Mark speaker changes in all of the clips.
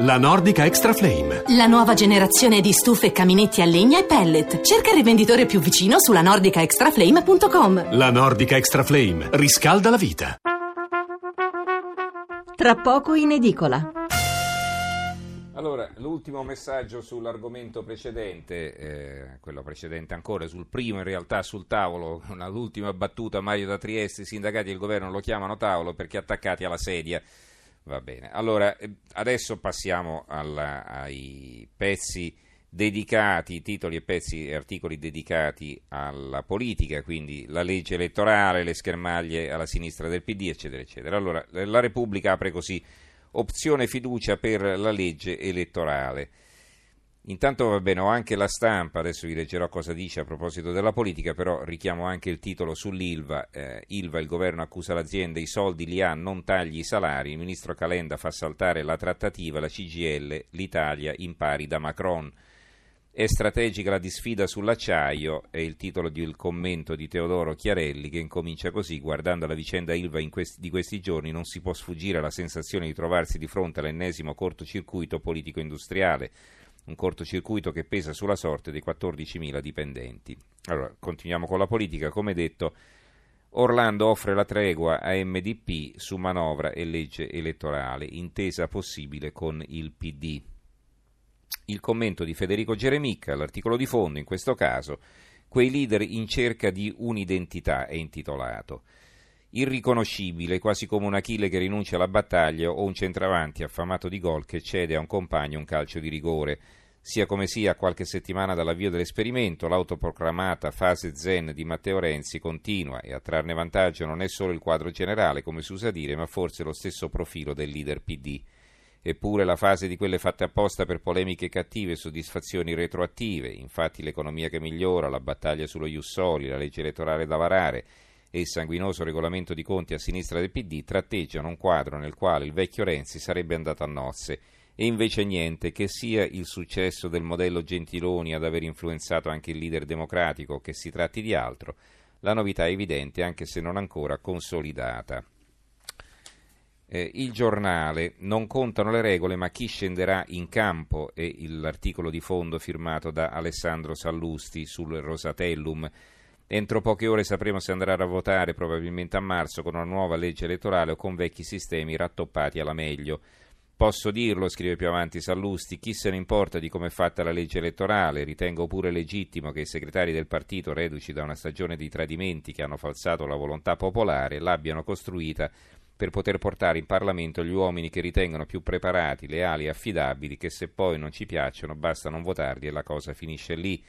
Speaker 1: La Nordica Extra Flame.
Speaker 2: La nuova generazione di stufe, caminetti a legna e pellet. Cerca il rivenditore più vicino sulla nordicaextraflame.com.
Speaker 1: La Nordica Extra Flame riscalda la vita.
Speaker 2: Tra poco in edicola.
Speaker 3: Allora, l'ultimo messaggio sull'argomento precedente, eh, quello precedente ancora, sul primo in realtà sul tavolo, una, l'ultima battuta Mario da Trieste, i sindacati e il governo lo chiamano tavolo perché attaccati alla sedia. Va bene, allora eh, adesso passiamo alla, ai pezzi dedicati, titoli e pezzi e articoli dedicati alla politica, quindi la legge elettorale, le schermaglie alla sinistra del PD, eccetera, eccetera. Allora, la Repubblica apre così, opzione fiducia per la legge elettorale. Intanto va bene, ho anche la stampa, adesso vi leggerò cosa dice a proposito della politica, però richiamo anche il titolo sull'Ilva. Eh, Ilva, il governo accusa l'azienda, i soldi li ha, non tagli i salari, il ministro Calenda fa saltare la trattativa, la CGL, l'Italia impari da Macron. È strategica la disfida sull'acciaio, è il titolo un commento di Teodoro Chiarelli che incomincia così, guardando la vicenda Ilva questi, di questi giorni non si può sfuggire alla sensazione di trovarsi di fronte all'ennesimo cortocircuito politico-industriale un cortocircuito che pesa sulla sorte dei 14.000 dipendenti. Allora, continuiamo con la politica. Come detto, Orlando offre la tregua a MDP su manovra e legge elettorale, intesa possibile con il PD. Il commento di Federico Geremicca, l'articolo di fondo in questo caso, quei leader in cerca di un'identità è intitolato irriconoscibile, quasi come un Achille che rinuncia alla battaglia o un centravanti affamato di gol che cede a un compagno un calcio di rigore. Sia come sia, qualche settimana dall'avvio dell'esperimento, l'autoproclamata fase zen di Matteo Renzi continua e a trarne vantaggio non è solo il quadro generale, come si usa dire, ma forse lo stesso profilo del leader PD. Eppure la fase di quelle fatte apposta per polemiche cattive e soddisfazioni retroattive, infatti l'economia che migliora, la battaglia sullo Jussoli, la legge elettorale da varare, e il sanguinoso regolamento di conti a sinistra del PD tratteggiano un quadro nel quale il vecchio Renzi sarebbe andato a nozze. E invece niente, che sia il successo del modello Gentiloni ad aver influenzato anche il leader democratico che si tratti di altro, la novità è evidente anche se non ancora consolidata. Eh, il giornale non contano le regole ma chi scenderà in campo è l'articolo di fondo firmato da Alessandro Sallusti sul Rosatellum Entro poche ore sapremo se andrà a votare, probabilmente a marzo, con una nuova legge elettorale o con vecchi sistemi rattoppati alla meglio. Posso dirlo, scrive più avanti Sallusti, chi se ne importa di come è fatta la legge elettorale? Ritengo pure legittimo che i segretari del partito, reduci da una stagione di tradimenti che hanno falsato la volontà popolare, l'abbiano costruita per poter portare in Parlamento gli uomini che ritengono più preparati, leali e affidabili, che se poi non ci piacciono basta non votarli e la cosa finisce lì.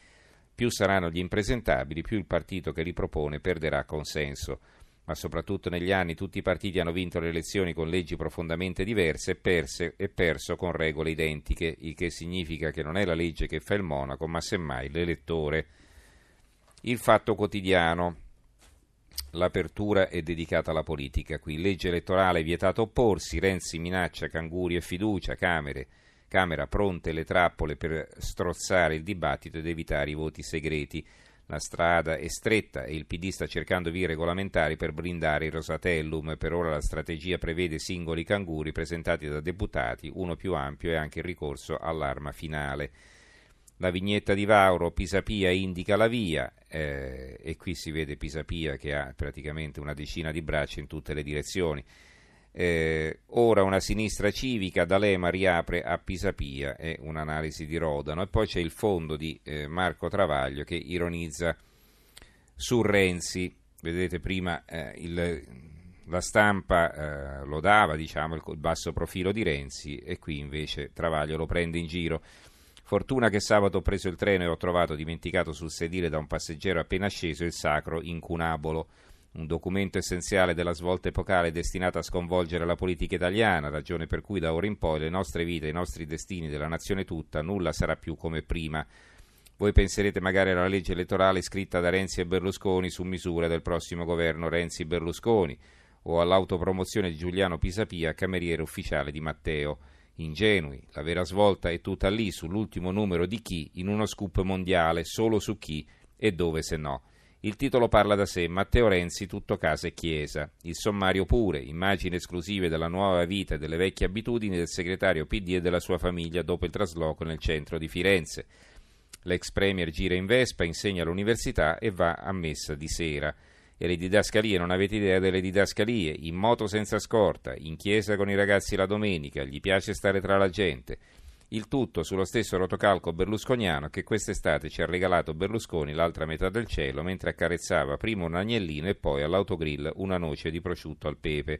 Speaker 3: Più saranno gli impresentabili, più il partito che li propone perderà consenso. Ma soprattutto negli anni tutti i partiti hanno vinto le elezioni con leggi profondamente diverse e, perse, e perso con regole identiche, il che significa che non è la legge che fa il monaco, ma semmai l'elettore. Il fatto quotidiano. L'apertura è dedicata alla politica. Qui legge elettorale vietato opporsi, Renzi minaccia canguri e fiducia, Camere Camera pronte le trappole per strozzare il dibattito ed evitare i voti segreti. La strada è stretta e il PD sta cercando vie regolamentari per blindare il Rosatellum. Per ora la strategia prevede singoli canguri presentati da deputati, uno più ampio e anche il ricorso all'arma finale. La vignetta di Vauro, Pisapia indica la via eh, e qui si vede Pisapia che ha praticamente una decina di braccia in tutte le direzioni. Eh, ora una sinistra civica, D'Alema riapre a Pisapia, è un'analisi di Rodano. E poi c'è il fondo di eh, Marco Travaglio che ironizza su Renzi. Vedete prima eh, il, la stampa eh, lo dava, diciamo, il, il basso profilo di Renzi e qui invece Travaglio lo prende in giro. Fortuna che sabato ho preso il treno e ho trovato dimenticato sul sedile da un passeggero appena sceso il sacro incunabolo un documento essenziale della svolta epocale destinato a sconvolgere la politica italiana, ragione per cui da ora in poi le nostre vite, i nostri destini della nazione tutta, nulla sarà più come prima. Voi penserete magari alla legge elettorale scritta da Renzi e Berlusconi su misura del prossimo governo Renzi-Berlusconi o all'autopromozione di Giuliano Pisapia, cameriere ufficiale di Matteo. Ingenui, la vera svolta è tutta lì, sull'ultimo numero di chi, in uno scoop mondiale, solo su chi e dove se no. Il titolo parla da sé, Matteo Renzi tutto casa e chiesa. Il sommario pure, immagini esclusive della nuova vita e delle vecchie abitudini del segretario PD e della sua famiglia dopo il trasloco nel centro di Firenze. L'ex premier gira in Vespa, insegna all'università e va a messa di sera. E le didascalie, non avete idea delle didascalie, in moto senza scorta, in chiesa con i ragazzi la domenica, gli piace stare tra la gente. Il tutto sullo stesso rotocalco berlusconiano che quest'estate ci ha regalato Berlusconi l'altra metà del cielo mentre accarezzava prima un agnellino e poi all'autogrill una noce di prosciutto al pepe.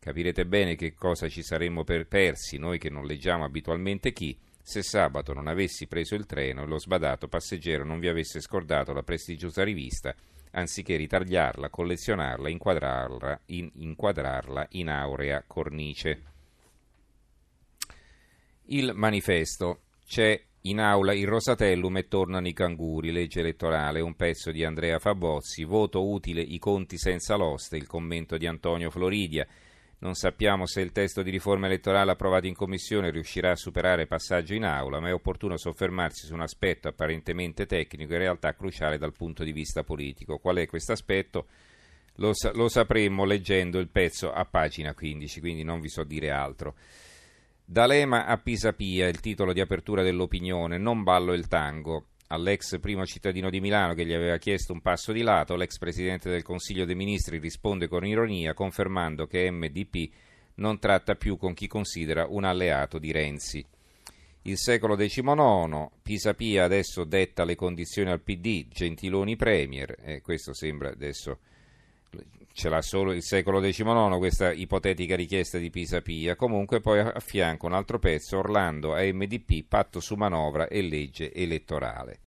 Speaker 3: Capirete bene che cosa ci saremmo per persi, noi che non leggiamo abitualmente chi, se sabato non avessi preso il treno e lo sbadato passeggero non vi avesse scordato la prestigiosa rivista, anziché ritagliarla, collezionarla, inquadrarla in, inquadrarla in aurea cornice. Il manifesto. C'è in aula il Rosatellum e tornano i canguri, legge elettorale, un pezzo di Andrea Fabozzi, voto utile i conti senza l'oste, il commento di Antonio Floridia. Non sappiamo se il testo di riforma elettorale approvato in commissione riuscirà a superare passaggio in aula, ma è opportuno soffermarsi su un aspetto apparentemente tecnico in realtà cruciale dal punto di vista politico. Qual è questo aspetto? Lo, lo sapremo leggendo il pezzo a pagina 15, quindi non vi so dire altro. D'Alema a Pisapia, il titolo di apertura dell'opinione, non ballo il tango. All'ex primo cittadino di Milano che gli aveva chiesto un passo di lato, l'ex presidente del Consiglio dei Ministri risponde con ironia confermando che MDP non tratta più con chi considera un alleato di Renzi. Il secolo XIX, Pisapia adesso detta le condizioni al PD, Gentiloni Premier, e questo sembra adesso ce l'ha solo il secolo XIX questa ipotetica richiesta di Pisapia, comunque poi a fianco un altro pezzo, Orlando a MDP, patto su manovra e legge elettorale.